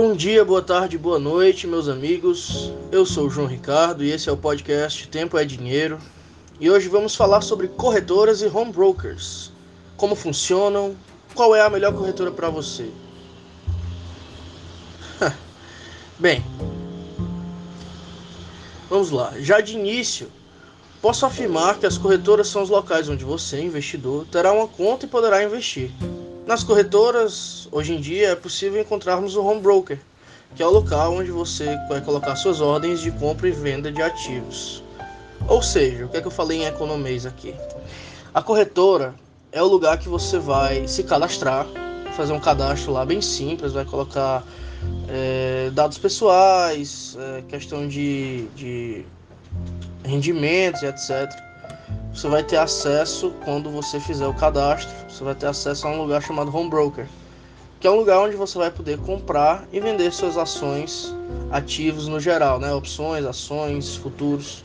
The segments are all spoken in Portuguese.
Bom dia, boa tarde, boa noite, meus amigos. Eu sou o João Ricardo e esse é o podcast Tempo é Dinheiro. E hoje vamos falar sobre corretoras e home brokers. Como funcionam, qual é a melhor corretora para você. Bem, vamos lá. Já de início, posso afirmar que as corretoras são os locais onde você, investidor, terá uma conta e poderá investir. Nas corretoras, hoje em dia, é possível encontrarmos o home broker, que é o local onde você vai colocar suas ordens de compra e venda de ativos. Ou seja, o que é que eu falei em economês aqui? A corretora é o lugar que você vai se cadastrar, fazer um cadastro lá bem simples, vai colocar é, dados pessoais, é, questão de, de rendimentos etc você vai ter acesso quando você fizer o cadastro, você vai ter acesso a um lugar chamado Home Broker, que é um lugar onde você vai poder comprar e vender suas ações, ativos no geral, né? Opções, ações, futuros.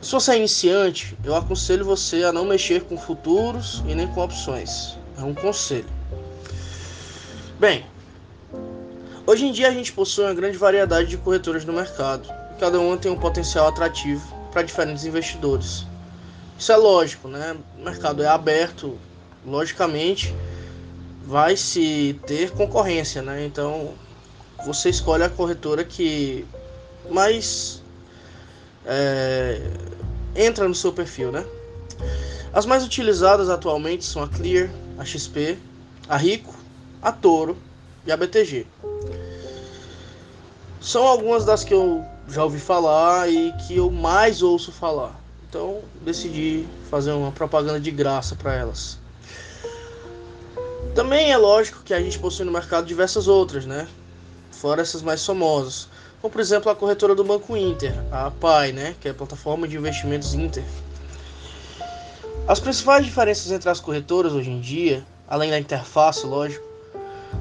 Se você é iniciante, eu aconselho você a não mexer com futuros e nem com opções. É um conselho. Bem, hoje em dia a gente possui uma grande variedade de corretoras no mercado. Cada uma tem um potencial atrativo para diferentes investidores. Isso é lógico, né? O mercado é aberto, logicamente vai se ter concorrência, né? Então você escolhe a corretora que mais é, entra no seu perfil, né? As mais utilizadas atualmente são a Clear, a XP, a Rico, a Toro e a BTG. São algumas das que eu já ouvi falar e que eu mais ouço falar. Então decidi fazer uma propaganda de graça para elas. Também é lógico que a gente possui no mercado diversas outras, né? Fora essas mais famosas. Como por exemplo a corretora do Banco Inter, a PAI, né? Que é a plataforma de investimentos Inter. As principais diferenças entre as corretoras hoje em dia, além da interface, lógico,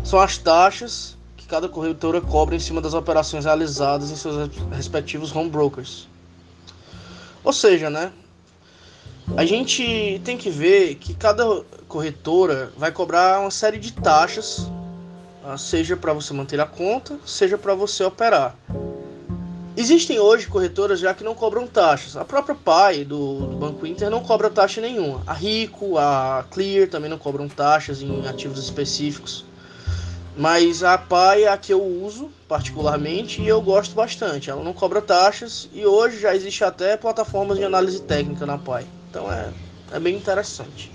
são as taxas cada corretora cobra em cima das operações realizadas em seus respectivos home brokers. Ou seja, né? A gente tem que ver que cada corretora vai cobrar uma série de taxas, ah, seja para você manter a conta, seja para você operar. Existem hoje corretoras já que não cobram taxas. A própria PAI do, do, Banco Inter não cobra taxa nenhuma. A Rico, a Clear também não cobram taxas em ativos específicos. Mas a PAI é a que eu uso particularmente e eu gosto bastante. Ela não cobra taxas e hoje já existe até plataformas de análise técnica na PAI. Então é, é bem interessante.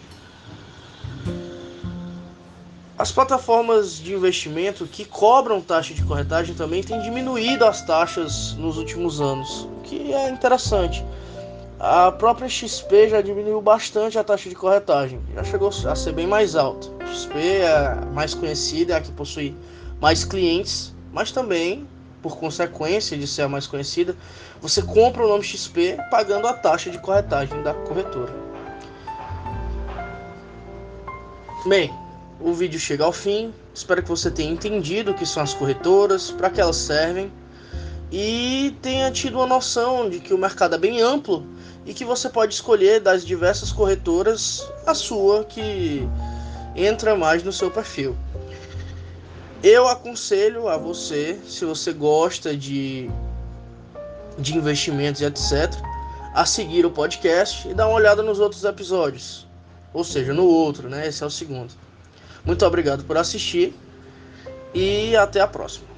As plataformas de investimento que cobram taxa de corretagem também têm diminuído as taxas nos últimos anos, o que é interessante. A própria XP já diminuiu bastante a taxa de corretagem, já chegou a ser bem mais alta. XP é mais conhecida, é a que possui mais clientes, mas também, por consequência de ser a mais conhecida, você compra o nome XP pagando a taxa de corretagem da corretora. Bem, o vídeo chega ao fim. Espero que você tenha entendido o que são as corretoras, para que elas servem e tenha tido uma noção de que o mercado é bem amplo e que você pode escolher das diversas corretoras a sua que entra mais no seu perfil. Eu aconselho a você, se você gosta de, de investimentos e etc., a seguir o podcast e dar uma olhada nos outros episódios. Ou seja, no outro, né? Esse é o segundo. Muito obrigado por assistir e até a próxima.